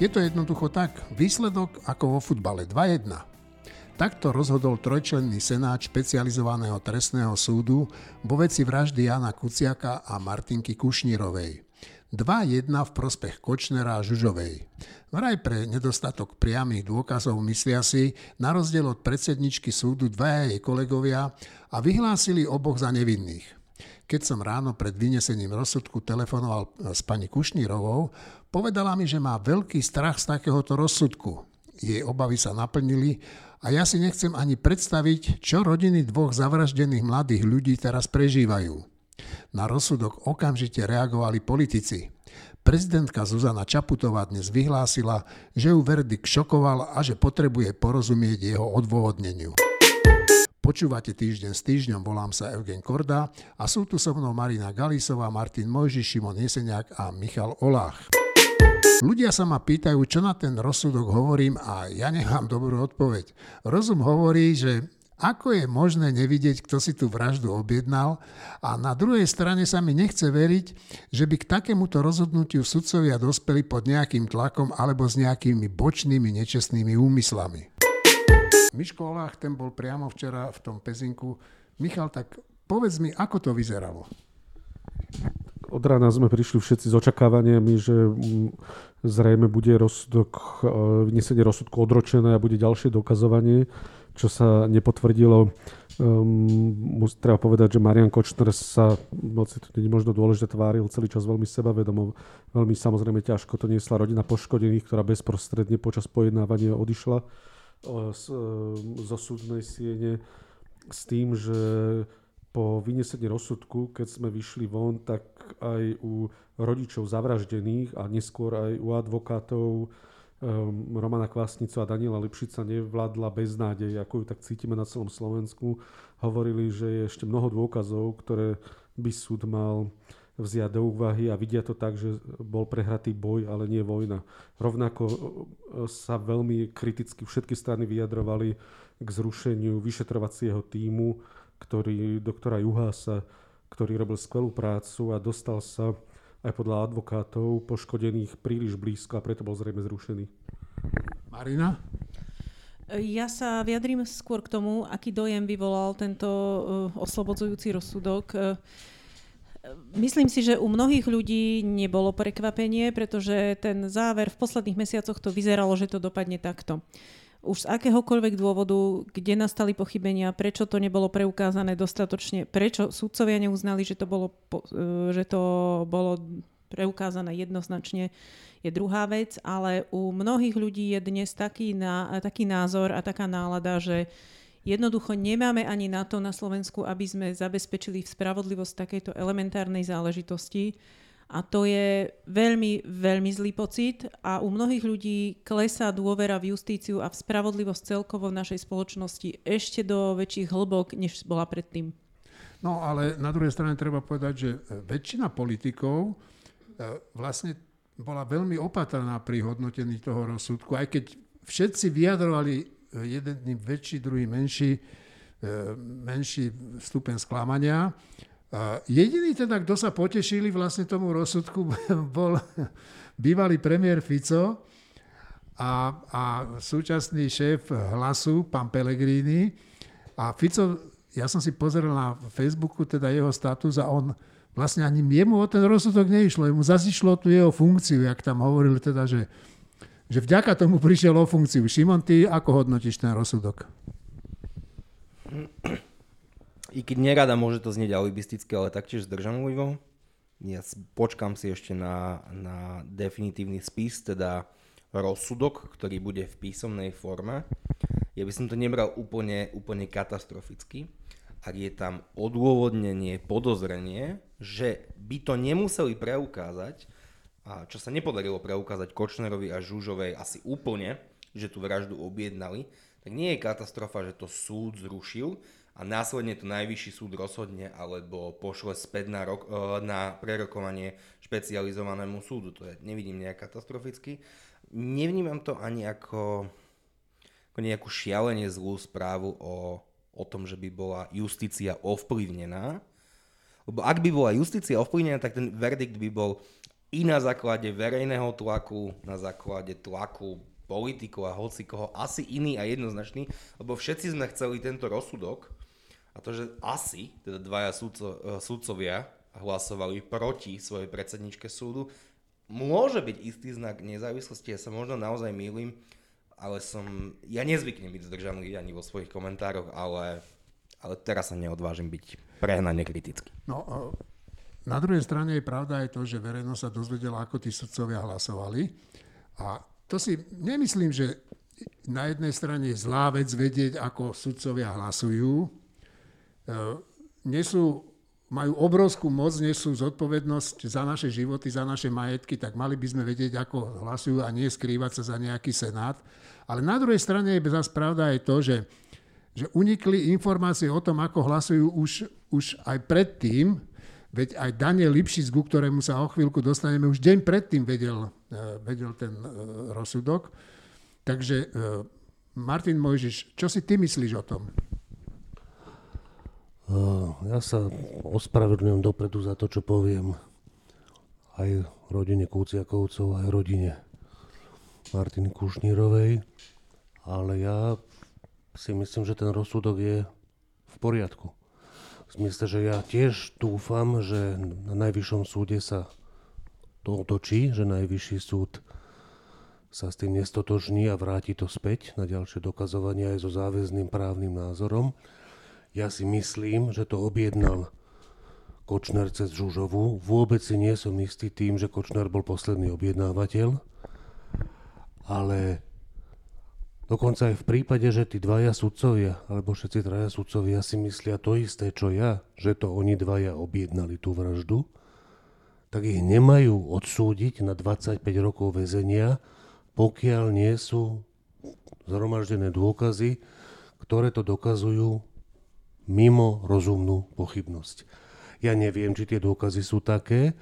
Je to jednoducho tak, výsledok ako vo futbale 2-1. Takto rozhodol trojčlenný senát špecializovaného trestného súdu vo veci vraždy Jana Kuciaka a Martinky Kušnírovej. 2-1 v prospech Kočnera a Žužovej. Vraj pre nedostatok priamých dôkazov myslia si, na rozdiel od predsedničky súdu dvaja jej kolegovia a vyhlásili oboch za nevinných. Keď som ráno pred vynesením rozsudku telefonoval s pani Kušnírovou, povedala mi, že má veľký strach z takéhoto rozsudku. Jej obavy sa naplnili a ja si nechcem ani predstaviť, čo rodiny dvoch zavraždených mladých ľudí teraz prežívajú. Na rozsudok okamžite reagovali politici. Prezidentka Zuzana Čaputová dnes vyhlásila, že ju verdikt šokoval a že potrebuje porozumieť jeho odôvodneniu. Počúvate týždeň s týždňom, volám sa Eugen Korda a sú tu so mnou Marina Galisová, Martin Mojži, Šimon Jeseniak a Michal Olách. Ľudia sa ma pýtajú, čo na ten rozsudok hovorím a ja nemám dobrú odpoveď. Rozum hovorí, že ako je možné nevidieť, kto si tú vraždu objednal a na druhej strane sa mi nechce veriť, že by k takémuto rozhodnutiu sudcovia dospeli pod nejakým tlakom alebo s nejakými bočnými nečestnými úmyslami. Miško Olách, ten bol priamo včera v tom Pezinku. Michal, tak povedz mi, ako to vyzeralo. Od rána sme prišli všetci s očakávaniami, že mm, zrejme bude rozsudok, e, vynesenie rozsudku odročené a bude ďalšie dokazovanie čo sa nepotvrdilo. Um, treba povedať, že Marian Kočner sa, moc to nie možno dôležité, tváril celý čas veľmi sebavedomo. Veľmi samozrejme ťažko to niesla rodina poškodených, ktorá bezprostredne počas pojednávania odišla z, zo súdnej siene s tým, že po vynesení rozsudku, keď sme vyšli von, tak aj u rodičov zavraždených a neskôr aj u advokátov um, Romana Kvasnicu a Daniela Lipšica nevládla beznádej, ako ju tak cítime na celom Slovensku. Hovorili, že je ešte mnoho dôkazov, ktoré by súd mal vziať do úvahy a vidia to tak, že bol prehratý boj, ale nie vojna. Rovnako e, sa veľmi kriticky všetky strany vyjadrovali k zrušeniu vyšetrovacieho týmu, ktorý, doktora Juhása, ktorý robil skvelú prácu a dostal sa aj podľa advokátov poškodených príliš blízko a preto bol zrejme zrušený. Marina? Ja sa vyjadrím skôr k tomu, aký dojem vyvolal tento uh, oslobodzujúci rozsudok. Uh, myslím si, že u mnohých ľudí nebolo prekvapenie, pretože ten záver v posledných mesiacoch to vyzeralo, že to dopadne takto. Uh, už z akéhokoľvek dôvodu, kde nastali pochybenia, prečo to nebolo preukázané dostatočne, prečo sudcovia neuznali, že to bolo, e, že to bolo preukázané jednoznačne, je druhá vec, ale u mnohých ľudí je dnes taký, ná, taký názor a taká nálada, že jednoducho nemáme ani na to na Slovensku, aby sme zabezpečili spravodlivosť takejto elementárnej záležitosti a to je veľmi, veľmi zlý pocit a u mnohých ľudí klesá dôvera v justíciu a v spravodlivosť celkovo v našej spoločnosti ešte do väčších hlbok, než bola predtým. No ale na druhej strane treba povedať, že väčšina politikov e, vlastne bola veľmi opatrná pri hodnotení toho rozsudku, aj keď všetci vyjadrovali e, jeden väčší, druhý menší, e, menší stupen sklamania, Jediný teda, kto sa potešili vlastne tomu rozsudku, bol bývalý premiér Fico a, a súčasný šéf hlasu, pán Pellegrini. A Fico, ja som si pozrel na Facebooku teda jeho status a on vlastne ani jemu o ten rozsudok neišlo. Jemu zazišlo tu jeho funkciu, jak tam hovoril teda, že, že vďaka tomu prišiel o funkciu. Šimon, ty ako hodnotíš ten rozsudok? I keď nerada môže to znieť alibisticky, ale taktiež zdržanlivo. Ja počkam si ešte na, na definitívny spis, teda rozsudok, ktorý bude v písomnej forme. Ja by som to nebral úplne, úplne katastroficky, ak je tam odôvodnenie, podozrenie, že by to nemuseli preukázať, a čo sa nepodarilo preukázať Kočnerovi a Žužovej asi úplne, že tú vraždu objednali, tak nie je katastrofa, že to súd zrušil, a následne to najvyšší súd rozhodne alebo pošle späť na, rok, e, na prerokovanie špecializovanému súdu. To je, nevidím nejak katastroficky. Nevnímam to ani ako, ako nejakú šialene zlú správu o, o tom, že by bola justícia ovplyvnená. Lebo ak by bola justícia ovplyvnená, tak ten verdikt by bol i na základe verejného tlaku, na základe tlaku politikov a hoci koho, asi iný a jednoznačný, lebo všetci sme chceli tento rozsudok a to, že asi, teda dvaja súdco, eh, súdcovia hlasovali proti svojej predsedničke súdu, môže byť istý znak nezávislosti, ja sa možno naozaj mýlim, ale som, ja nezvyknem byť zdržaný ani vo svojich komentároch, ale, ale teraz sa neodvážim byť prehnane kritický. No, na druhej strane je pravda aj to, že verejnosť sa dozvedela, ako tí sudcovia hlasovali. A to si nemyslím, že na jednej strane je zlá vec vedieť, ako sudcovia hlasujú. E, nesú, majú obrovskú moc, nesú zodpovednosť za naše životy, za naše majetky, tak mali by sme vedieť, ako hlasujú a nie skrývať sa za nejaký senát. Ale na druhej strane je zase pravda aj to, že, že unikli informácie o tom, ako hlasujú už, už aj predtým, Veď aj Daniel Lipšic, ku ktorému sa o chvíľku dostaneme, už deň predtým vedel, vedel ten e, rozsudok. Takže e, Martin Mojžiš, čo si ty myslíš o tom? Ja sa ospravedlňujem dopredu za to, čo poviem aj rodine Kúciakovcov, aj rodine Martiny Kušnírovej, ale ja si myslím, že ten rozsudok je v poriadku. V zmysle, že ja tiež dúfam, že na Najvyššom súde sa to otočí, že Najvyšší súd sa s tým nestotožní a vráti to späť na ďalšie dokazovanie aj so záväzným právnym názorom. Ja si myslím, že to objednal Kočner cez Žužovu. Vôbec si nie som istý tým, že Kočner bol posledný objednávateľ, ale Dokonca aj v prípade, že tí dvaja sudcovia, alebo všetci traja sudcovia si myslia to isté, čo ja, že to oni dvaja objednali tú vraždu, tak ich nemajú odsúdiť na 25 rokov väzenia, pokiaľ nie sú zhromaždené dôkazy, ktoré to dokazujú mimo rozumnú pochybnosť. Ja neviem, či tie dôkazy sú také.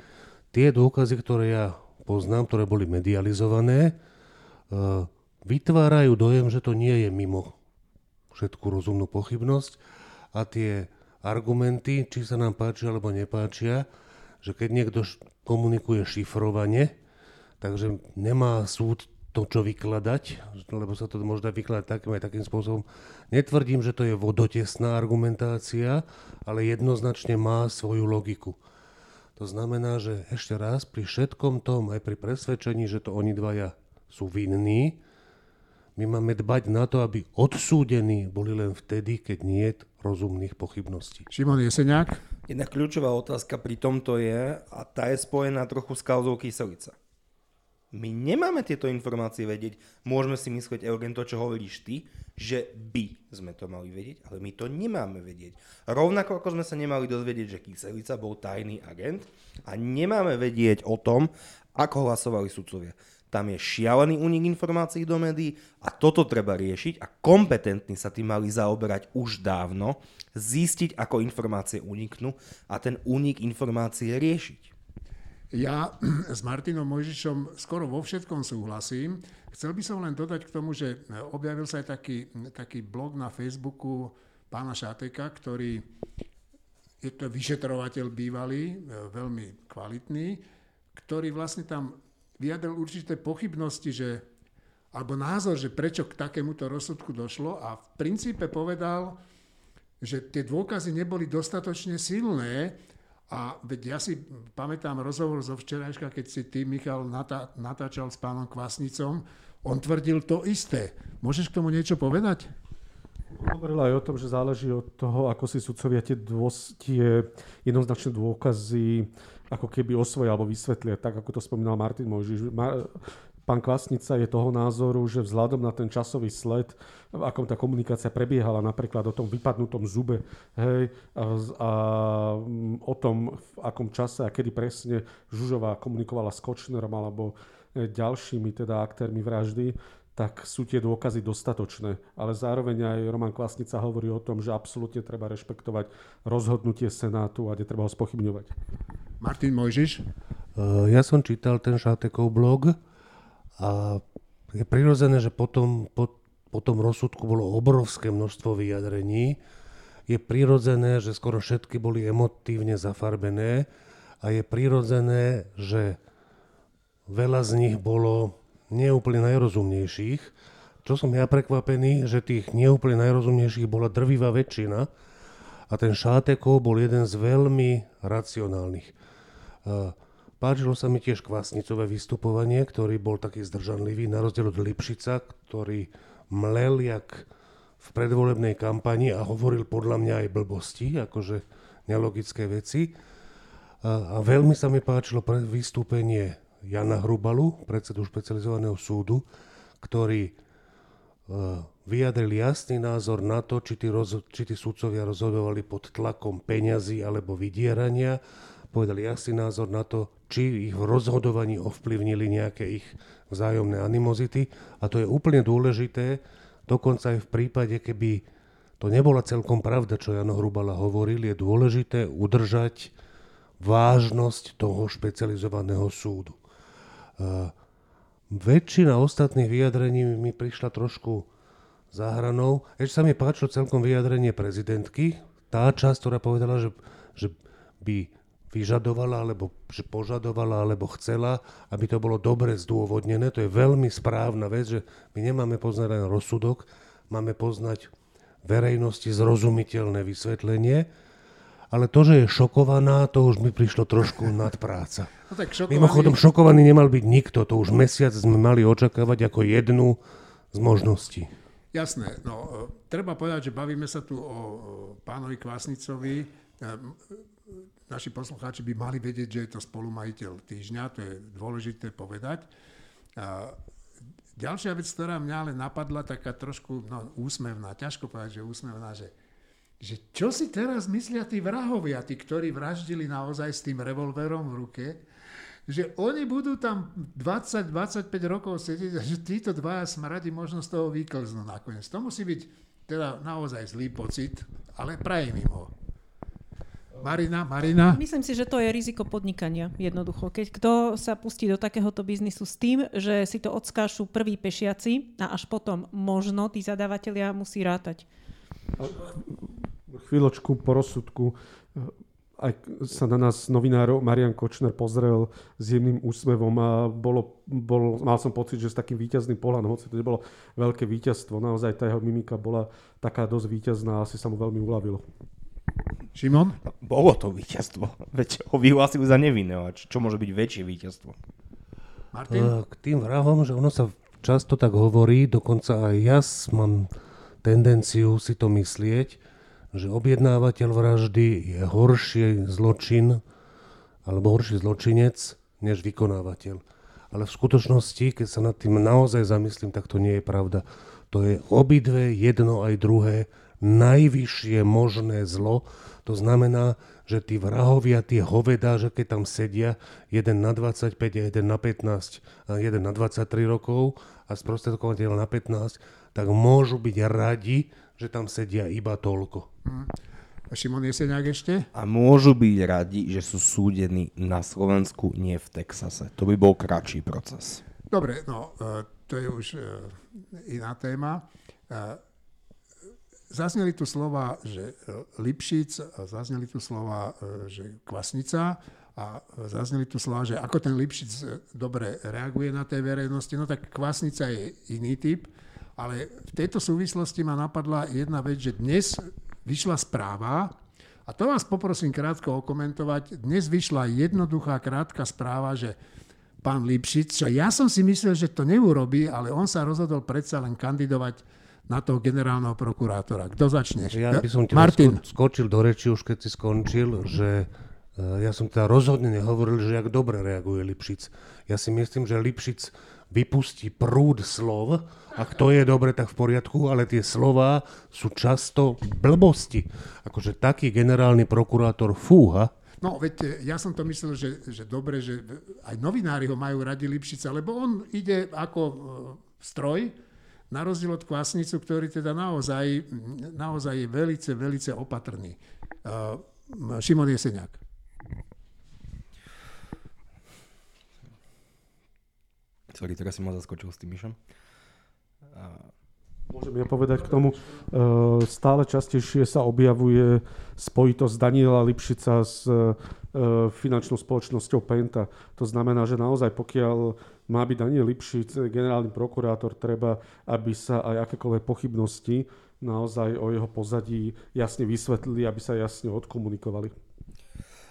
Tie dôkazy, ktoré ja poznám, ktoré boli medializované, uh, vytvárajú dojem, že to nie je mimo všetku rozumnú pochybnosť a tie argumenty, či sa nám páčia alebo nepáčia, že keď niekto komunikuje šifrovane, takže nemá súd to, čo vykladať, lebo sa to možno vykladať takým aj takým spôsobom. Netvrdím, že to je vodotesná argumentácia, ale jednoznačne má svoju logiku. To znamená, že ešte raz pri všetkom tom, aj pri presvedčení, že to oni dvaja sú vinní, my máme dbať na to, aby odsúdení boli len vtedy, keď nie je rozumných pochybností. Šimon Jeseniak? Jedna kľúčová otázka pri tomto je, a tá je spojená trochu s kauzou kyselica. My nemáme tieto informácie vedieť. Môžeme si myslieť, Eugen, to, čo hovoríš ty, že by sme to mali vedieť, ale my to nemáme vedieť. Rovnako ako sme sa nemali dozvedieť, že Kyselica bol tajný agent a nemáme vedieť o tom, ako hlasovali sudcovia. Tam je šialený únik informácií do médií a toto treba riešiť a kompetentní sa tým mali zaoberať už dávno, zistiť, ako informácie uniknú a ten únik informácií riešiť. Ja s Martinom Mojžišom skoro vo všetkom súhlasím. Chcel by som len dodať k tomu, že objavil sa aj taký, taký blog na Facebooku pána Šateka, ktorý je to vyšetrovateľ bývalý, veľmi kvalitný, ktorý vlastne tam vyjadril určité pochybnosti, že, alebo názor, že prečo k takémuto rozsudku došlo a v princípe povedal, že tie dôkazy neboli dostatočne silné a veď ja si pamätám rozhovor zo včerajška, keď si ty, Michal, natá, natáčal s pánom Kvasnicom, on tvrdil to isté. Môžeš k tomu niečo povedať? Hovoril aj o tom, že záleží od toho, ako si sudcovia tie, dôs, tie jednoznačné dôkazy ako keby osvoja alebo vysvetlia, tak ako to spomínal Martin Mojžiš. Pán Kvasnica je toho názoru, že vzhľadom na ten časový sled, v akom tá komunikácia prebiehala, napríklad o tom vypadnutom zube, hej, a, a o tom, v akom čase a kedy presne Žužová komunikovala s Kočnerom alebo e, ďalšími teda aktérmi vraždy, tak sú tie dôkazy dostatočné. Ale zároveň aj Roman Kvasnica hovorí o tom, že absolútne treba rešpektovať rozhodnutie Senátu a netreba ho spochybňovať. Martin Mojžiš? Ja som čítal ten Šátekov blog a je prirodzené, že potom, po, po tom rozsudku bolo obrovské množstvo vyjadrení. Je prirodzené, že skoro všetky boli emotívne zafarbené a je prirodzené, že veľa z nich bolo neúplne najrozumnejších. Čo som ja prekvapený, že tých neúplne najrozumnejších bola drvivá väčšina a ten Šátekov bol jeden z veľmi racionálnych. Páčilo sa mi tiež kvasnicové vystupovanie, ktorý bol taký zdržanlivý, na rozdiel od Lipšica, ktorý mlel jak v predvolebnej kampani a hovoril podľa mňa aj blbosti, akože nelogické veci. A, veľmi sa mi páčilo pre vystúpenie Jana Hrubalu, predsedu špecializovaného súdu, ktorý uh, vyjadril jasný názor na to, či tí, roz, či tí sudcovia rozhodovali pod tlakom peňazí alebo vydierania. Povedali jasný názor na to, či ich v rozhodovaní ovplyvnili nejaké ich vzájomné animozity. A to je úplne dôležité, dokonca aj v prípade, keby to nebola celkom pravda, čo Jano Hrubala hovoril, je dôležité udržať vážnosť toho špecializovaného súdu. Uh, väčšina ostatných vyjadrení mi prišla trošku záhranou. Ešte sa mi páčilo celkom vyjadrenie prezidentky. Tá časť, ktorá povedala, že, že by vyžadovala, alebo že požadovala, alebo chcela, aby to bolo dobre zdôvodnené. To je veľmi správna vec, že my nemáme poznať len rozsudok, máme poznať verejnosti zrozumiteľné vysvetlenie ale to, že je šokovaná, to už mi prišlo trošku nadpráca. No tak šokovaný... Mimochodom, šokovaný nemal byť nikto, to už mesiac sme mali očakávať ako jednu z možností. Jasné, no e, treba povedať, že bavíme sa tu o pánovi Kvásnicovi. E, naši poslucháči by mali vedieť, že je to spolumajiteľ týždňa, to je dôležité povedať. Ďalšia vec, ktorá mňa ale napadla, taká trošku no, úsmevná, ťažko povedať, že úsmevná, že že čo si teraz myslia tí vrahovia, tí, ktorí vraždili naozaj s tým revolverom v ruke, že oni budú tam 20-25 rokov sedieť a že títo dvaja smradi možno z toho vyklznú nakoniec. To musí byť teda naozaj zlý pocit, ale prajem im ho. Marina, Marina? Myslím si, že to je riziko podnikania jednoducho. Keď kto sa pustí do takéhoto biznisu s tým, že si to odskášu prví pešiaci a až potom možno tí zadávateľia musí rátať chvíľočku po rozsudku eh, aj sa na nás novinár Marian Kočner pozrel s jemným úsmevom a bolo, bol, mal som pocit, že s takým víťazným pohľadom, hoci to nebolo veľké víťazstvo, naozaj tá jeho mimika bola taká dosť víťazná a asi sa mu veľmi uľavilo. Šimon? Bolo to víťazstvo. Veď ho vyhlásil za nevinného. Čo môže byť väčšie víťazstvo? Martin? Eh, k tým vrahom, že ono sa často tak hovorí, dokonca aj ja mám tendenciu si to myslieť, že objednávateľ vraždy je horší zločin alebo horší zločinec než vykonávateľ. Ale v skutočnosti, keď sa nad tým naozaj zamyslím, tak to nie je pravda. To je obidve, jedno aj druhé, najvyššie možné zlo. To znamená, že tí vrahovia, tie hovedá, že keď tam sedia, jeden na 25 a jeden na 15 a jeden na 23 rokov a sprostredkovateľ na 15, tak môžu byť radi, že tam sedia iba toľko. A Šimon Jeseniak ešte? A môžu byť radi, že sú súdení na Slovensku, nie v Texase. To by bol kratší proces. Dobre, no e, to je už e, iná téma. E, zazneli tu slova, že Lipšic, zazneli tu slova, že Kvasnica a zazneli tu slova, že ako ten Lipšic dobre reaguje na tej verejnosti, no tak Kvasnica je iný typ ale v tejto súvislosti ma napadla jedna vec, že dnes vyšla správa, a to vás poprosím krátko okomentovať, dnes vyšla jednoduchá krátka správa, že pán Lipšic, čo ja som si myslel, že to neurobí, ale on sa rozhodol predsa len kandidovať na toho generálneho prokurátora. Kto začne? Ja by som Martin. skočil do reči už keď si skončil, že e, ja som teda rozhodne nehovoril, že jak dobre reaguje Lipšic. Ja si myslím, že Lipšic vypustí prúd slov, ak to je dobre, tak v poriadku, ale tie slova sú často blbosti. Akože taký generálny prokurátor fúha, No, veď ja som to myslel, že, že dobre, že aj novinári ho majú radi Lipšica, lebo on ide ako e, stroj, na rozdiel od Kvasnicu, ktorý teda naozaj, naozaj je velice, velice opatrný. Uh, Šimon Jeseniak. Sorry, teraz som ma zaskočil s tým myšom. Môžem ja povedať k tomu, e, stále častejšie sa objavuje spojitosť Daniela Lipšica s e, finančnou spoločnosťou Penta. To znamená, že naozaj pokiaľ má byť Daniel Lipšic generálny prokurátor, treba, aby sa aj akékoľvek pochybnosti naozaj o jeho pozadí jasne vysvetlili, aby sa jasne odkomunikovali.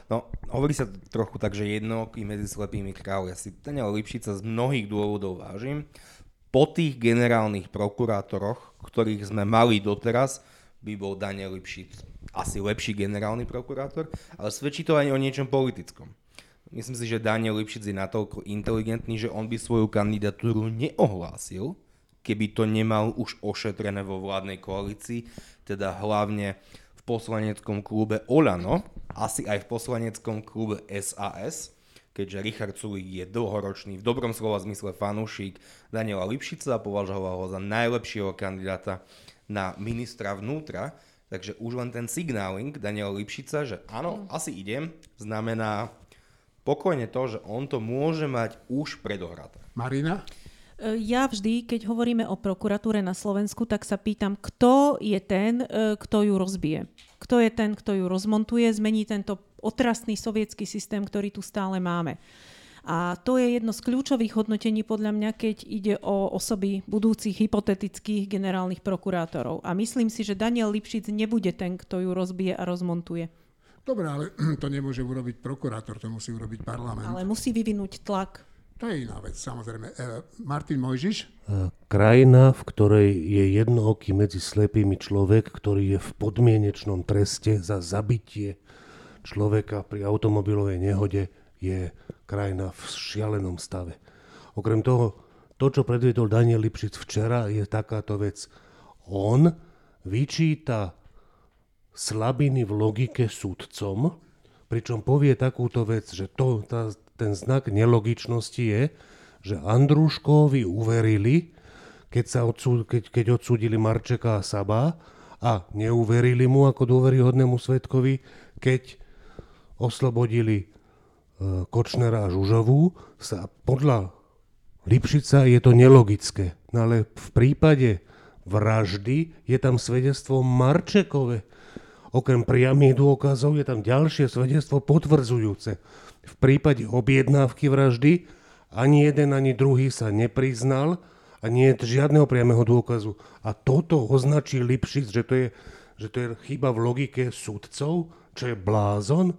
No, hovorí sa trochu tak, že jednoký medzi slepými kráľ. Ja si Daniel Lipšica z mnohých dôvodov vážim po tých generálnych prokurátoroch, ktorých sme mali doteraz, by bol Daniel Lipšic asi lepší generálny prokurátor, ale svedčí to aj o niečom politickom. Myslím si, že Daniel Lipšic je natoľko inteligentný, že on by svoju kandidatúru neohlásil, keby to nemal už ošetrené vo vládnej koalícii, teda hlavne v poslaneckom klube Olano, asi aj v poslaneckom klube SAS, keďže Richard Sulik je dlhoročný, v dobrom slova zmysle fanúšik Daniela Lipšica a považoval ho za najlepšieho kandidáta na ministra vnútra. Takže už len ten signaling Daniela Lipšica, že áno, mm. asi idem, znamená pokojne to, že on to môže mať už predohraté. Marina? E, ja vždy, keď hovoríme o prokuratúre na Slovensku, tak sa pýtam, kto je ten, e, kto ju rozbije. Kto je ten, kto ju rozmontuje, zmení tento otrasný sovietský systém, ktorý tu stále máme. A to je jedno z kľúčových hodnotení podľa mňa, keď ide o osoby budúcich hypotetických generálnych prokurátorov. A myslím si, že Daniel Lipšic nebude ten, kto ju rozbije a rozmontuje. Dobre, ale to nemôže urobiť prokurátor, to musí urobiť parlament. Ale musí vyvinúť tlak. To je iná vec, samozrejme. E, Martin Mojžiš? E, krajina, v ktorej je jednooký medzi slepými človek, ktorý je v podmienečnom treste za zabitie človeka pri automobilovej nehode je krajina v šialenom stave. Okrem toho, to, čo predviedol Daniel Lipšic včera, je takáto vec. On vyčíta slabiny v logike súdcom, pričom povie takúto vec, že to, tá, ten znak nelogičnosti je, že Andrúškovi uverili, keď, sa odsúd, keď, keď odsúdili Marčeka a Saba a neuverili mu ako dôveryhodnému svetkovi, keď oslobodili e, Kočnera a Žužovú, sa podľa Lipšica je to nelogické. No ale v prípade vraždy je tam svedectvo Marčekové. Okrem priamých dôkazov je tam ďalšie svedectvo potvrdzujúce. V prípade objednávky vraždy ani jeden, ani druhý sa nepriznal a nie je žiadneho priamého dôkazu. A toto označí Lipšic, že to je, že to je chyba v logike súdcov, čo je blázon.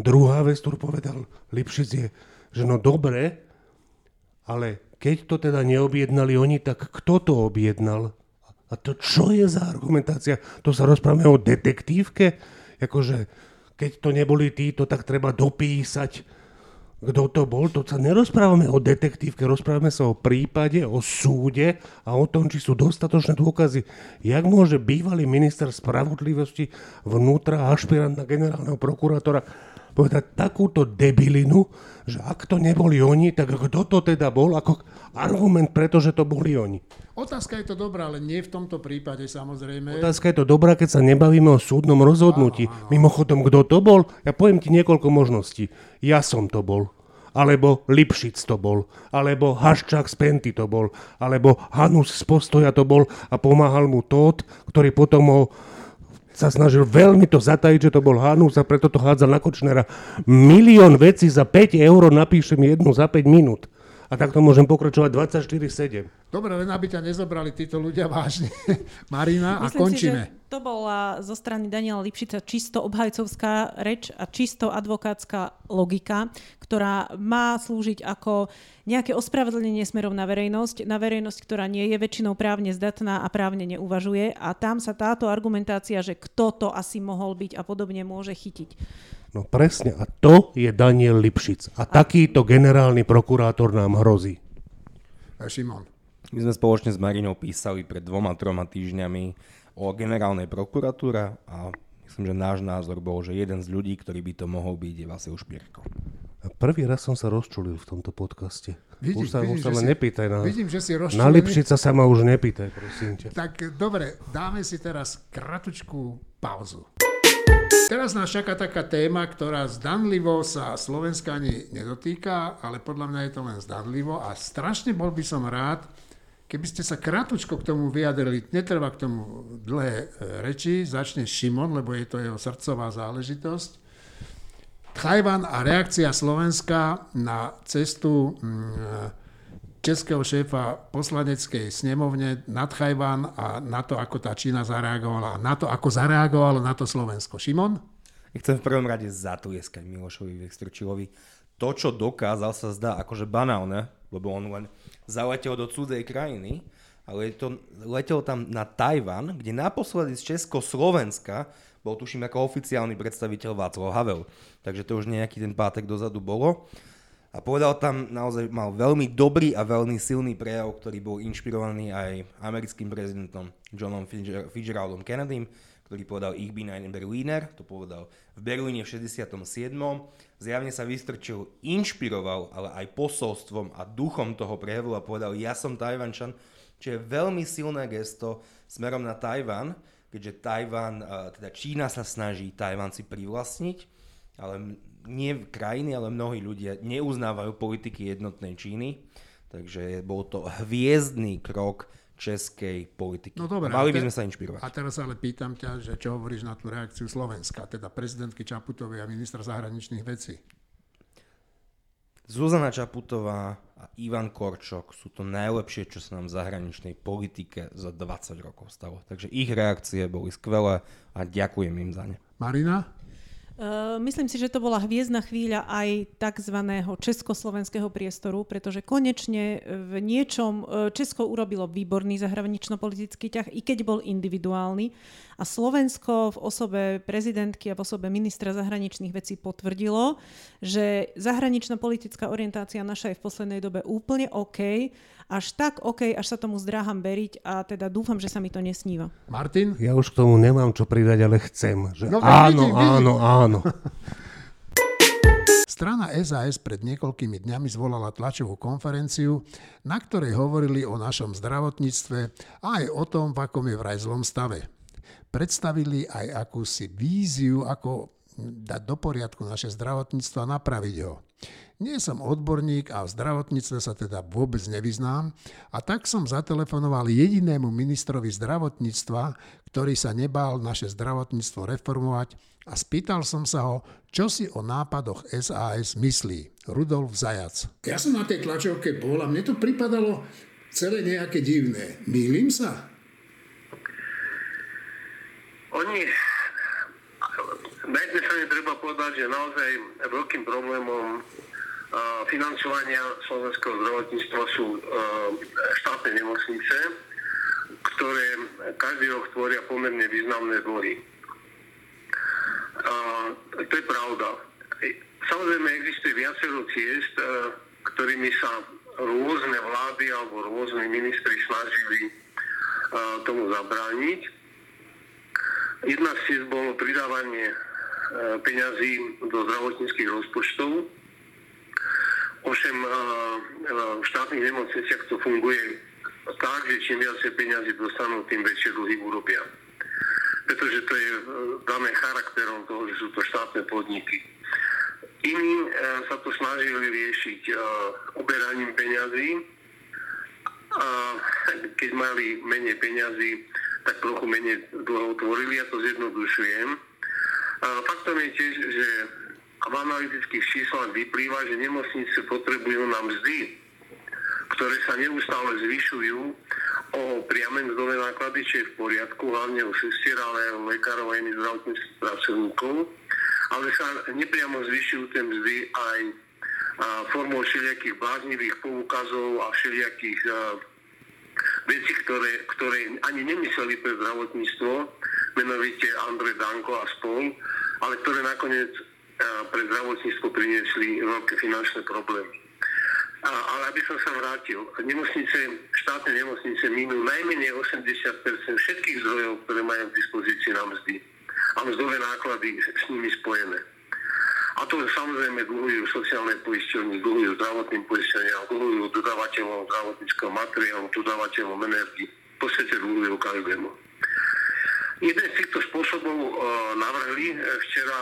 Druhá vec, ktorú povedal Lipšic je, že no dobre, ale keď to teda neobjednali oni, tak kto to objednal? A to čo je za argumentácia? To sa rozprávame o detektívke? Akože keď to neboli títo, tak treba dopísať, kto to bol. To sa nerozprávame o detektívke, rozprávame sa o prípade, o súde a o tom, či sú dostatočné dôkazy. Jak môže bývalý minister spravodlivosti vnútra ašpirant na generálneho prokurátora povedať takúto debilinu, že ak to neboli oni, tak kto to teda bol ako argument, pretože to boli oni. Otázka je to dobrá, ale nie v tomto prípade samozrejme. Otázka je to dobrá, keď sa nebavíme o súdnom rozhodnutí. Áno, áno. Mimochodom, kto to bol? Ja poviem ti niekoľko možností. Ja som to bol alebo Lipšic to bol, alebo Haščák z Penty to bol, alebo Hanus z Postoja to bol a pomáhal mu Tóth, ktorý potom ho sa snažil veľmi to zatajiť, že to bol Hanus a preto to hádzal na Kočnera. Milión vecí za 5 eur napíšem jednu za 5 minút. A takto môžem pokračovať 24-7. Dobre, len aby ťa nezobrali títo ľudia vážne. Marina, Myslím a končíme. Si, že to bola zo strany Daniela Lipšica čisto obhajcovská reč a čisto advokátska logika, ktorá má slúžiť ako nejaké ospravedlnenie smerom na verejnosť, na verejnosť, ktorá nie je väčšinou právne zdatná a právne neuvažuje a tam sa táto argumentácia, že kto to asi mohol byť a podobne môže chytiť. No presne, a to je Daniel Lipšic. A, a takýto generálny prokurátor nám hrozí. A Šimon. My sme spoločne s Marinou písali pred dvoma, troma týždňami o generálnej prokuratúre a myslím, že náš názor bol, že jeden z ľudí, ktorý by to mohol byť, je Vasil Špierko. A prvý raz som sa rozčulil v tomto podcaste. Vidím, už sa, vidím, už sa ma si, nepýtaj na, vidím, že si na Lipšica sa ma už nepýtaj, prosím ťa. Tak dobre, dáme si teraz kratučku pauzu. Teraz nás čaká taká téma, ktorá zdanlivo sa Slovenska ani nedotýka, ale podľa mňa je to len zdanlivo a strašne bol by som rád, Keby ste sa krátko k tomu vyjadrili, netreba k tomu dlhé e, reči, začne Šimon, lebo je to jeho srdcová záležitosť. Tajvan a reakcia Slovenska na cestu mm, českého šéfa poslaneckej snemovne na Tajvan a na to, ako tá Čína zareagovala a na to, ako zareagovalo na to Slovensko. Šimon? Chcem v prvom rade zatlieskať Milošovi Vekstrčilovi. To, čo dokázal, sa zdá akože banálne, lebo on len zaletel do cudzej krajiny, ale to, letel tam na Tajvan, kde naposledy z Československa bol tuším ako oficiálny predstaviteľ Václav Havel. Takže to už nejaký ten pátek dozadu bolo. A povedal tam, naozaj mal veľmi dobrý a veľmi silný prejav, ktorý bol inšpirovaný aj americkým prezidentom Johnom Fitzgeraldom Kennedym, ktorý povedal Ich bin ein Berliner, to povedal v Berlíne v 67. Zjavne sa vystrčil, inšpiroval, ale aj posolstvom a duchom toho prejavu a povedal ja som Tajvančan, čo je veľmi silné gesto smerom na Tajvan, keďže Tajvan, teda Čína sa snaží Tajvan si privlastniť, ale nie krajiny, ale mnohí ľudia neuznávajú politiky jednotnej Číny, takže bol to hviezdný krok českej politiky. No dobre, Mali by sme sa inšpirovať. A teraz ale pýtam ťa, že čo hovoríš na tú reakciu Slovenska, teda prezidentky Čaputovej a ministra zahraničných vecí. Zuzana Čaputová a Ivan Korčok sú to najlepšie, čo sa nám v zahraničnej politike za 20 rokov stalo. Takže ich reakcie boli skvelé a ďakujem im za ne. Marina? Uh, myslím si, že to bola hviezdna chvíľa aj tzv. československého priestoru, pretože konečne v niečom uh, Česko urobilo výborný zahranično-politický ťah, i keď bol individuálny. A Slovensko v osobe prezidentky a v osobe ministra zahraničných vecí potvrdilo, že zahraničná politická orientácia naša je v poslednej dobe úplne OK, až tak OK, až sa tomu zdráham veriť a teda dúfam, že sa mi to nesníva. Martin? Ja už k tomu nemám čo pridať, ale chcem. Že No, áno, vidím, vidím. áno, áno. Strana SAS pred niekoľkými dňami zvolala tlačovú konferenciu, na ktorej hovorili o našom zdravotníctve a aj o tom, v akom je vraj zlom stave. Predstavili aj akúsi víziu, ako dať do poriadku naše zdravotníctvo a napraviť ho. Nie som odborník a v zdravotníctve sa teda vôbec nevyznám a tak som zatelefonoval jedinému ministrovi zdravotníctva, ktorý sa nebál naše zdravotníctvo reformovať a spýtal som sa ho, čo si o nápadoch SAS myslí. Rudolf Zajac. Ja som na tej tlačovke bol a mne to pripadalo celé nejaké divné. Mýlim sa? Oni, na jednej strane treba povedať, že naozaj veľkým problémom financovania slovenského zdravotníctva sú uh, štátne nemocnice, ktoré každý rok tvoria pomerne významné dlhy. To je pravda. Samozrejme existuje viacero ciest, uh, ktorými sa rôzne vlády alebo rôzne ministri snažili tomu zabrániť. Jedna z ciest bolo pridávanie e, peňazí do zdravotníckých rozpočtov. Ovšem e, v štátnych nemocniciach to funguje tak, že čím viacej peňazí dostanú, tým väčšie dlhy urobia. Pretože to je e, dané charakterom toho, že sú to štátne podniky. Iní sa to snažili riešiť uberaním peňazí. A keď mali menej peňazí, tak trochu menej dlho tvorili, ja to zjednodušujem. A faktom je tiež, že v analytických číslach vyplýva, že nemocnice potrebujú na mzdy, ktoré sa neustále zvyšujú o priame mzdové náklady, čo je v poriadku, hlavne u sestier, ale aj u lekárov a iných zdravotníckých pracovníkov, ale sa nepriamo zvyšujú tie mzdy aj formou všelijakých bláznivých poukazov a všelijakých veci, ktoré, ktoré ani nemysleli pre zdravotníctvo, menovite Andrej Danko a spol, ale ktoré nakoniec pre zdravotníctvo priniesli veľké finančné problémy. A, ale aby som sa vrátil, nemocnice, štátne nemocnice minú najmenej 80% všetkých zdrojov, ktoré majú k dispozícii na mzdy a mzdové náklady s nimi spojené. A to samozrejme dlhujú sociálne poisťovne, dlhujú zdravotným poisťovniam, dlhujú dodávateľom zdravotníckého materiálu, dodávateľom energii. V podstate dlhujú každému. Jeden z týchto spôsobov uh, navrhli včera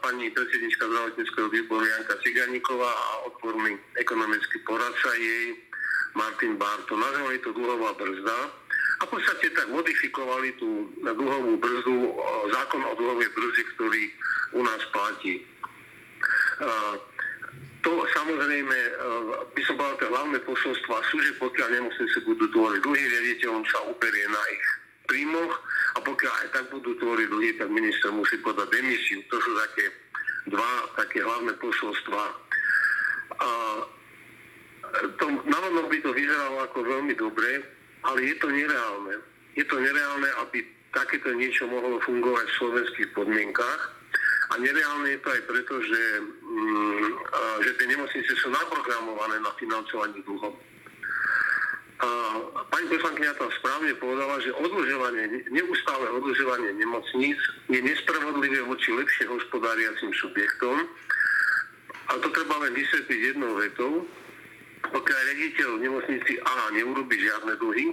pani predsednička zdravotníckého výboru Janka Ciganíková a odborný ekonomický poradca jej Martin Barto. Nazvali to dlhová brzda a v podstate tak modifikovali tú dlhovú brzdu, e, zákon o dlhovej brzde, ktorý u nás platí. To samozrejme, by som povedal, tie hlavné posolstva sú, že pokiaľ nemocnice budú tvoriť dlhý riaditeľom sa uberie na ich príjmoch a pokiaľ aj tak budú tvoriť dlhý, tak minister musí podať demisiu. To sú také dva také hlavné posolstva. A to, navodno by to vyzeralo ako veľmi dobre, ale je to nereálne. Je to nereálne, aby takéto niečo mohlo fungovať v slovenských podmienkách. A nereálne je to aj preto, že, mm, že tie nemocnice sú naprogramované na financovanie dlhov. Pani poslankyňa tam správne povedala, že odlžovanie, neustále odlžovanie nemocníc je nespravodlivé voči lepšie hospodáriacim subjektom. A to treba len vysvetliť jednou vetou. Pokiaľ rediteľ nemocnici A neurobi žiadne dlhy,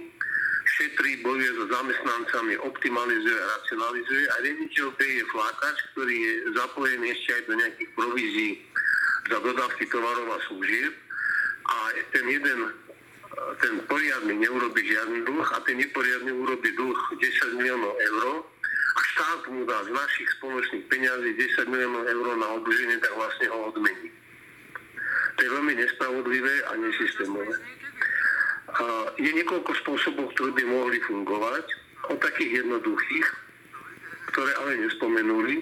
šetrí, bojuje so zamestnancami, optimalizuje a racionalizuje a rediteľ B je flákač, ktorý je zapojený ešte aj do nejakých provízií za dodávky tovarov a služieb a ten jeden ten poriadny neurobi žiadny dlh a ten neporiadny urobí dlh 10 miliónov eur a štát mu dá z našich spoločných peňazí 10 miliónov eur na obženie, tak vlastne ho odmení. To je veľmi nespravodlivé a nesystémové. A je niekoľko spôsobov, ktoré by mohli fungovať, od takých jednoduchých, ktoré ale nespomenuli,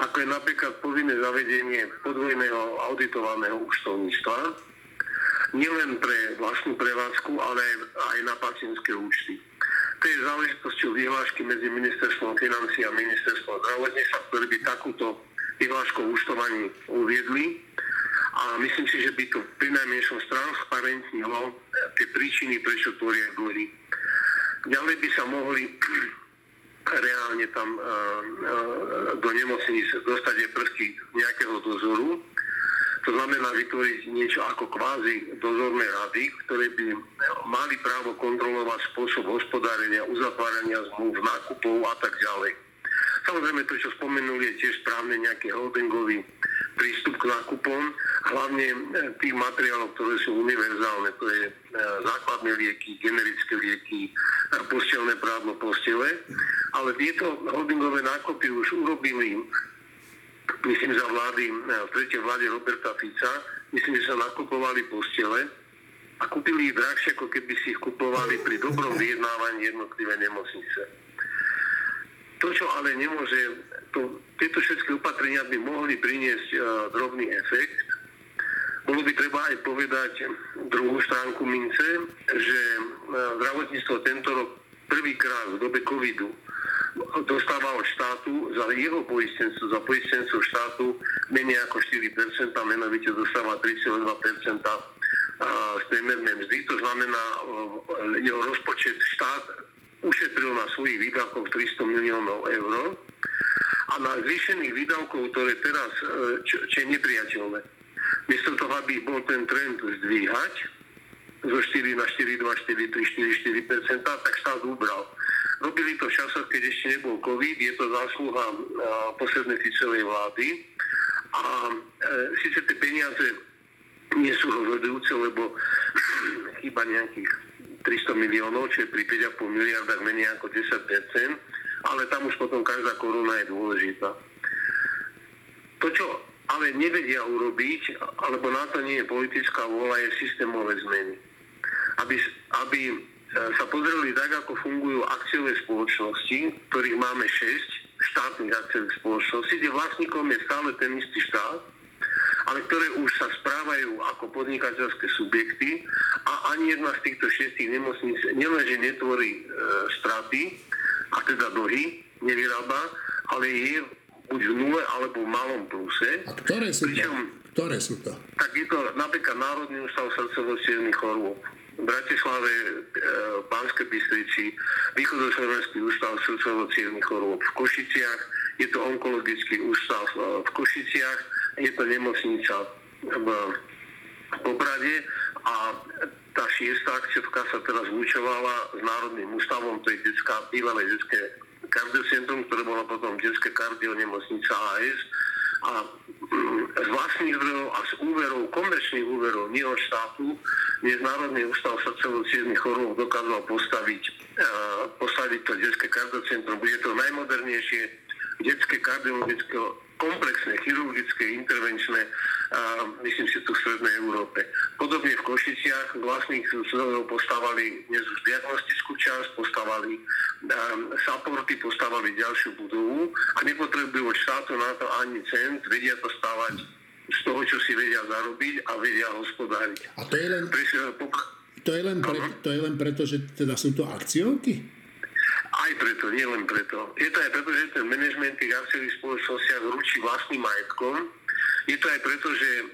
ako je napríklad povinné zavedenie podvojného auditovaného účtovníctva, nielen pre vlastnú prevádzku, ale aj na pacientské účty. To je záležitosťou vyhlášky medzi ministerstvom financí a ministerstvom zdravotníctva, ktoré by takúto vyhlášku účtovaní uviedli. A myslím si, že by to pri najmenšom transparentnilo tie príčiny, prečo tvoria dlhy. Ďalej by sa mohli reálne tam uh, uh, do nemocníc dostať aj prvky nejakého dozoru, to znamená vytvoriť niečo ako kvázi dozorné rady, ktoré by mali právo kontrolovať spôsob hospodárenia, uzatvárania zmluv, nákupov a tak ďalej. Samozrejme to, čo spomenuli, je tiež správne nejaký holdingový prístup k nákupom, hlavne e, tých materiálov, ktoré sú univerzálne, to je e, základné lieky, generické lieky, e, postelné prádlo, postele. Ale tieto holdingové nákupy už urobili myslím za vlády, v vláde Roberta Fica, myslím, že sa nakupovali postele a kúpili ich drahšie, ako keby si ich kupovali pri dobrom vyjednávaní jednotlivé nemocnice. To, čo ale nemôže, to, tieto všetky opatrenia by mohli priniesť uh, drobný efekt. Bolo by treba aj povedať druhú stránku mince, že uh, zdravotníctvo tento rok prvýkrát v dobe covidu dostáva od štátu za jeho poistencu, za poistencu štátu menej ako 4%, menovite dostáva 3,2% z priemernej mzdy. To znamená, jeho rozpočet štát ušetril na svojich výdavkoch 300 miliónov eur a na zvýšených výdavkov, ktoré teraz, e, čo, čo je nepriateľné. Miesto toho, aby bol ten trend zdvíhať zo 4 na 4, 2, 4, 3, 4, 4%, tak štát ubral. Robili to v časoch, keď ešte nebol COVID, je to zásluha poslednej Ficovej vlády. A e, síce tie peniaze nie sú rozhodujúce, lebo chýba nejakých 300 miliónov, čo je pri 5,5 miliardách menej ako 10% ale tam už potom každá koruna je dôležitá. To, čo ale nevedia urobiť, alebo na to nie je politická vôľa, je systémové zmeny. Aby, aby E, sa pozreli tak, ako fungujú akciové spoločnosti, ktorých máme 6 štátnych akciových spoločností, kde vlastníkom je stále ten istý štát, ale ktoré už sa správajú ako podnikateľské subjekty a ani jedna z týchto šiestich nemocníc nielenže netvorí e, straty, a teda dlhy, nevyrába, ale je buď v nule alebo v malom pluse. A ktoré sú to? Ktoré sú to? Tak je to napríklad Národný ústav srdcovo chorôb, v Bratislave, e, Banskej Bystrici, východoslovenský ústav srdcovo chorôb v Košiciach, je to onkologický ústav v Košiciach, je to nemocnica v Poprade a tá šiestá akciovka sa teraz zlučovala s Národným ústavom, to je detská, bývalé detské kardiocentrum, ktoré bolo potom detské kardio nemocnica AS a mm, z vlastných zdrojov a z úverov, komerčných úverov, nie od štátu, Národný ústav srdcovo chorôb dokázal postaviť, postaviť to detské kardiocentrum. Bude to najmodernejšie detské kardiologické komplexné, chirurgické, intervenčné, a myslím si tu v Strednej Európe. Podobne v Košiciach vlastných zdrojov postavali dnes už diagnostickú časť, postavali um, supporty, postavali ďalšiu budovu a nepotrebujú od štátu na to ani cent, vedia to stavať z toho, čo si vedia zarobiť a vedia hospodáriť. A to je len, to je len, pre, to je len preto, že teda sú to akciovky? Aj preto, nie preto. Je to aj preto, že ten management tých akciových spoločnostiach ručí vlastným majetkom. Je to aj preto, že e,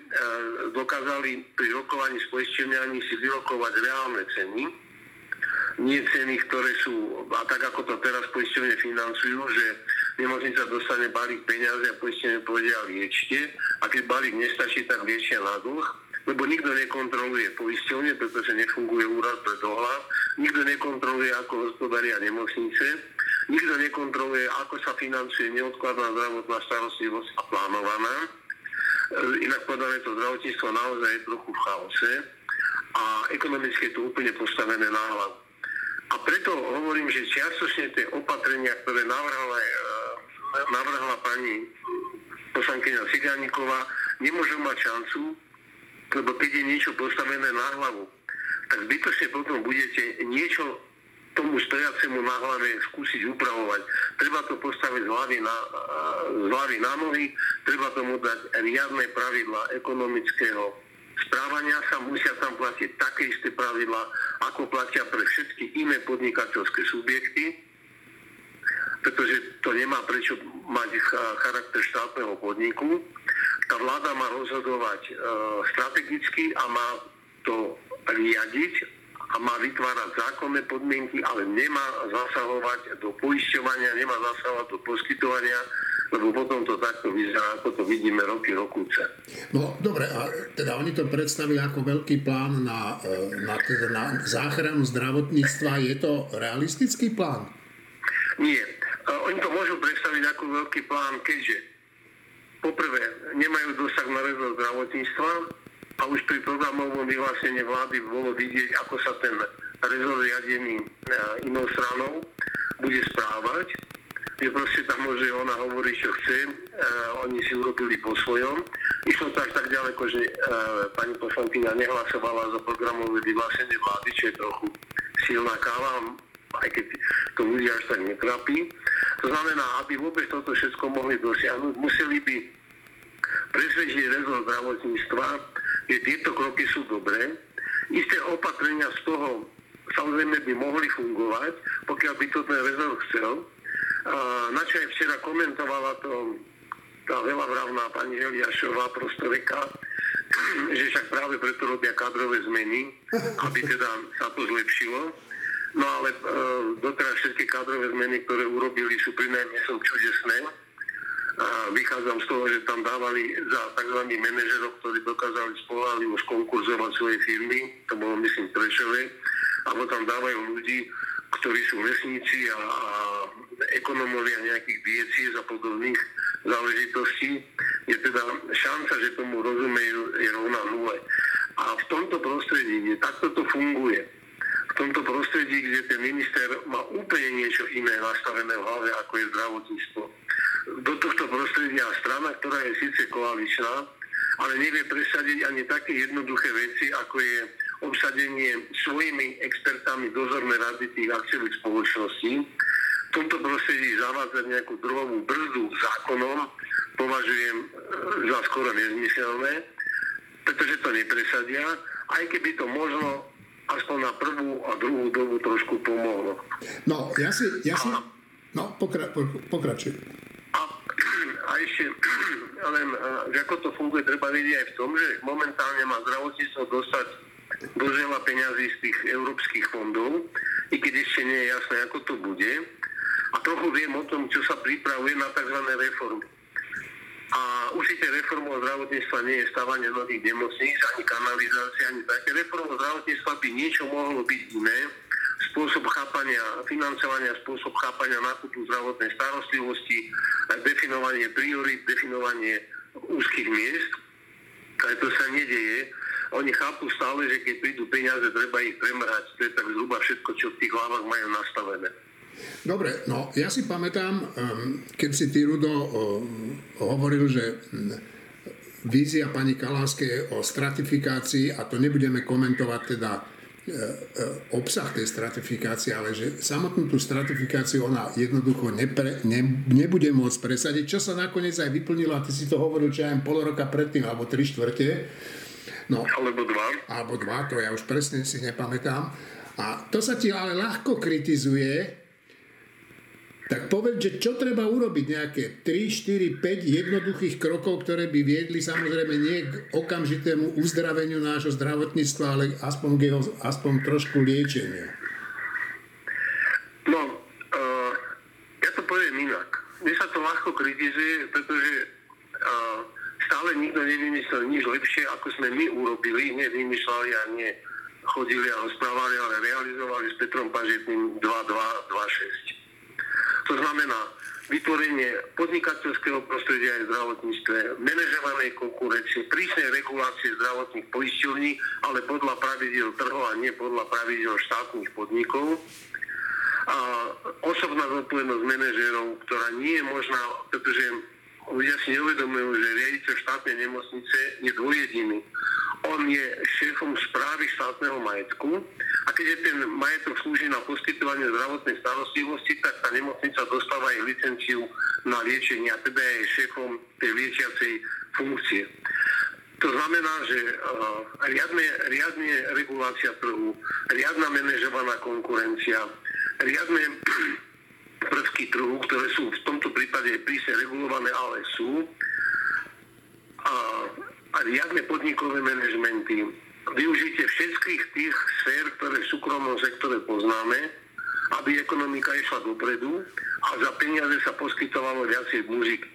dokázali pri rokovaní s poisťovňami si vyrokovať reálne ceny, nie ceny, ktoré sú, a tak ako to teraz poisťovne financujú, že nemocnica dostane balík peniaze a poistenie povedia liečte a keď balík nestačí, tak liečia na dlh, lebo nikto nekontroluje poisťovne, pretože nefunguje úrad pre dohľad, nikto nekontroluje, ako hospodária nemocnice, nikto nekontroluje, ako sa financuje neodkladná zdravotná starostlivosť a plánovaná. E, inak povedané, to zdravotníctvo naozaj je trochu v chaose a ekonomicky je to úplne postavené na hlavu. A preto hovorím, že čiastočne tie opatrenia, ktoré navrhla, e, navrhla pani poslankyňa Cigániková, nemôžu mať šancu, lebo keď je niečo postavené na hlavu, tak zbytočne potom budete niečo tomu stojacemu na hlave skúsiť upravovať. Treba to postaviť z hlavy na, z hlavy na nohy, treba tomu dať riadne pravidla ekonomického správania sa, musia tam platiť také isté pravidla, ako platia pre všetky iné podnikateľské subjekty pretože to nemá prečo mať charakter štátneho podniku. Tá vláda má rozhodovať e, strategicky a má to riadiť a má vytvárať zákonné podmienky, ale nemá zasahovať do poisťovania, nemá zasahovať do poskytovania, lebo potom to takto vyzerá, ako to vidíme roky, rokúce. No dobre, a teda oni to predstavili ako veľký plán na, e, na, teda na záchranu zdravotníctva. Je to realistický plán? Nie. Oni to môžu predstaviť ako veľký plán, keďže poprvé nemajú dosah na rezort zdravotníctva a už pri programovom vyhlásení vlády bolo vidieť, ako sa ten rezort riadený e, inou stranou bude správať. Je proste tam môže ona hovoriť, čo chce, e, oni si urobili po svojom. Išlo to až tak ďaleko, že e, pani poslankyňa nehlasovala za programové vyhlásenie vlády, čo je trochu silná káva, aj keď to ľudia až tak netrápi. To znamená, aby vôbec toto všetko mohli dosiahnuť, museli by presvedčiť rezort zdravotníctva, že tieto kroky sú dobré. Isté opatrenia z toho samozrejme by mohli fungovať, pokiaľ by to ten rezort chcel. Načo aj včera komentovala to tá veľavravná pani Eliašová prostoreka, že však práve preto robia kadrové zmeny, aby teda sa to zlepšilo. No ale e, doteraz všetky kádrové zmeny, ktoré urobili, sú pri najmenšom čudesné. A vychádzam z toho, že tam dávali za tzv. manažerov, ktorí dokázali spolahlivo skonkurzovať svoje firmy, to bolo myslím Prešové, alebo tam dávajú ľudí, ktorí sú lesníci a, a ekonomovia nejakých diecíz a podobných záležitostí, je teda šanca, že tomu rozumejú, je rovná nule. A v tomto prostredí, kde takto to funguje, tomto prostredí, kde ten minister má úplne niečo iné nastavené v hlave, ako je zdravotníctvo. Do tohto prostredia strana, ktorá je síce koaličná, ale nevie presadiť ani také jednoduché veci, ako je obsadenie svojimi expertami dozornej rady tých akciových spoločností. V tomto prostredí zavádzať nejakú drogovú brzdu zákonom považujem e, za skoro nezmyselné, pretože to nepresadia, aj keby to možno aspoň na prvú a druhú dobu trošku pomohlo. No, ja si... Ja si no, pokra, pokračuj. A, a ešte len, že ako to funguje, treba vidieť aj v tom, že momentálne má zdravotníctvo dostať dosť veľa peňazí z tých európskych fondov, i keď ešte nie je jasné, ako to bude. A trochu viem o tom, čo sa pripravuje na tzv. reformy. A určite reformou zdravotníctva nie je stavanie nových nemocníc, ani kanalizácia, ani také. Reformou zdravotníctva by niečo mohlo byť iné. Spôsob chápania, financovania, spôsob chápania nákupu zdravotnej starostlivosti, definovanie priorit, definovanie úzkých miest. Ale to sa nedieje. oni chápu stále, že keď prídu peniaze, treba ich premrhať. To je tak zhruba všetko, čo v tých hlavách majú nastavené. Dobre, no ja si pamätám, um, keď si ty, Rudo, hovoril, že mm, vízia pani Kaláskej o stratifikácii, a to nebudeme komentovať teda e, e, obsah tej stratifikácie, ale že samotnú tú stratifikáciu ona jednoducho nepre, ne, nebude môcť presadiť, čo sa nakoniec aj vyplnilo, a ty si to hovoril, čo aj pol roka predtým, alebo tri štvrte. No, alebo dva. Alebo dva, to ja už presne si nepamätám. A to sa ti ale ľahko kritizuje, tak povedz, že čo treba urobiť, nejaké 3, 4, 5 jednoduchých krokov, ktoré by viedli samozrejme nie k okamžitému uzdraveniu nášho zdravotníctva, ale aspoň k jeho, aspoň trošku liečeniu. No, uh, ja to poviem inak. Mne sa to ľahko kritizuje, pretože uh, stále nikto nevymyslel nič lepšie, ako sme my urobili, nevymýšľali a nie chodili a rozprávali, ale realizovali s Petrom Pažitným 2226. To znamená vytvorenie podnikateľského prostredia aj v zdravotníctve, manažovanej konkurencie, prísnej regulácie zdravotných poisťovní, ale podľa pravidel trhov a nie podľa pravidel štátnych podnikov. A osobná zodpovednosť manažérov, ktorá nie je možná, pretože ľudia si neuvedomujú, že riaditeľ štátnej nemocnice je dvojediný. On je šéfom správy štátneho majetku a keď je ten majetok slúži na poskytovanie zdravotnej starostlivosti, tak tá nemocnica dostáva aj licenciu na liečenie a teda je šéfom tej liečiacej funkcie. To znamená, že uh, riadne, riadne regulácia trhu, riadna manažovaná konkurencia, riadne prvky trhu, ktoré sú v prípade prísne regulované, ale sú, a, a riadne podnikové manažmenty, využitie všetkých tých sfér, ktoré v súkromnom sektore poznáme, aby ekonomika išla dopredu a za peniaze sa poskytovalo viacej muziky.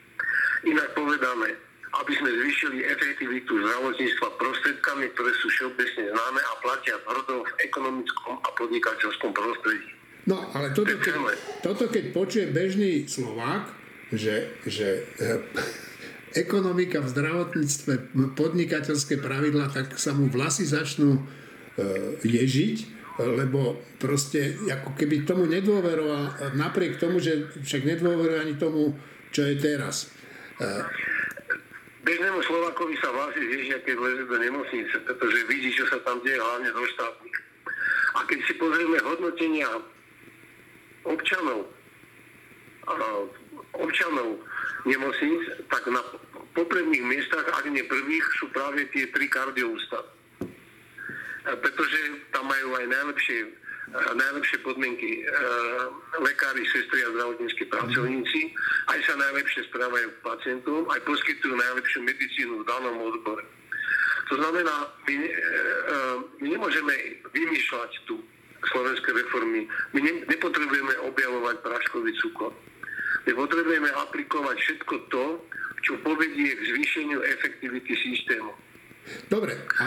Inak povedané, aby sme zvýšili efektivitu zdravotníctva prostriedkami, ktoré sú všeobecne známe a platia tvrdo v ekonomickom a podnikateľskom prostredí. No, ale toto keď, toto, keď počuje bežný Slovák, že, že eh, ekonomika v zdravotníctve, podnikateľské pravidla, tak sa mu vlasy začnú eh, ježiť, lebo proste ako keby tomu nedôveroval, napriek tomu, že však nedôveruje ani tomu, čo je teraz. Eh, Bežnému Slovákovi sa vlasy zježia, keď leze do nemocnice, pretože vidí, čo sa tam deje, hlavne do štátnych. A keď si pozrieme hodnotenia občanov, občanov nemocníc, tak na popredných miestach, ak nie prvých, sú práve tie tri kardioústavy. Pretože tam majú aj najlepšie, najlepšie podmienky lekári, sestry a zdravotníckí pracovníci, aj sa najlepšie správajú k pacientom, aj poskytujú najlepšiu medicínu v danom odbore. To znamená, my, my nemôžeme vymýšľať tu slovenské reformy. My ne, nepotrebujeme objavovať práškový cukor. My potrebujeme aplikovať všetko to, čo povedie k zvýšeniu efektivity systému. Dobre. A...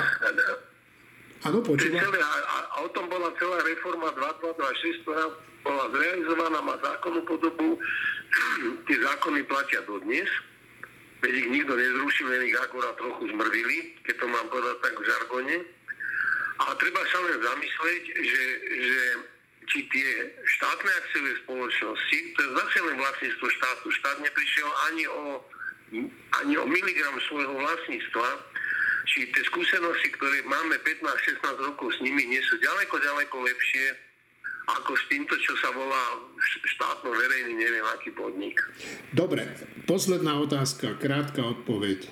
Áno, počúvam. A, a, a o tom bola celá reforma 2226, ktorá bola zrealizovaná, má zákonnú podobu. Tie zákony platia dodnes. Veď ich nikto nezrušil, len ich akorát trochu zmrvili, keď to mám povedať tak v žargone. A treba sa len zamyslieť, že, že či tie štátne akciové spoločnosti, to je zase len vlastníctvo štátu. Štát neprišiel ani o, ani o miligram svojho vlastníctva, či tie skúsenosti, ktoré máme 15-16 rokov s nimi, nie sú ďaleko, ďaleko lepšie ako s týmto, čo sa volá štátno verejný, neviem aký podnik. Dobre, posledná otázka, krátka odpoveď.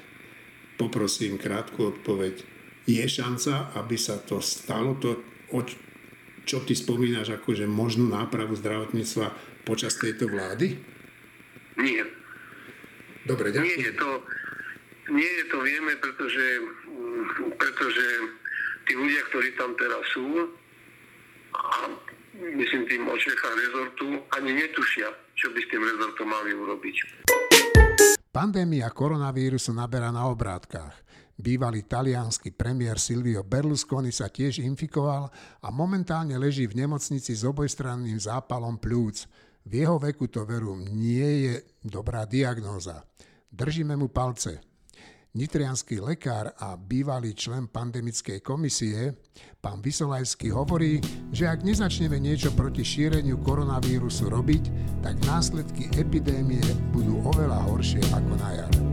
Poprosím krátku odpoveď je šanca, aby sa to stalo, to, čo ty spomínaš, akože možnú nápravu zdravotníctva počas tejto vlády? Nie. Dobre, ďakujem. Nie je to, nie je to vieme, pretože, pretože tí ľudia, ktorí tam teraz sú, a myslím tým o rezortu, ani netušia, čo by s tým rezortom mali urobiť. Pandémia koronavírusu naberá na obrátkach. Bývalý talianský premiér Silvio Berlusconi sa tiež infikoval a momentálne leží v nemocnici s obojstranným zápalom plúc. V jeho veku to veru nie je dobrá diagnóza. Držíme mu palce. Nitrianský lekár a bývalý člen pandemickej komisie, pán Vysolajský hovorí, že ak nezačneme niečo proti šíreniu koronavírusu robiť, tak následky epidémie budú oveľa horšie ako na jar.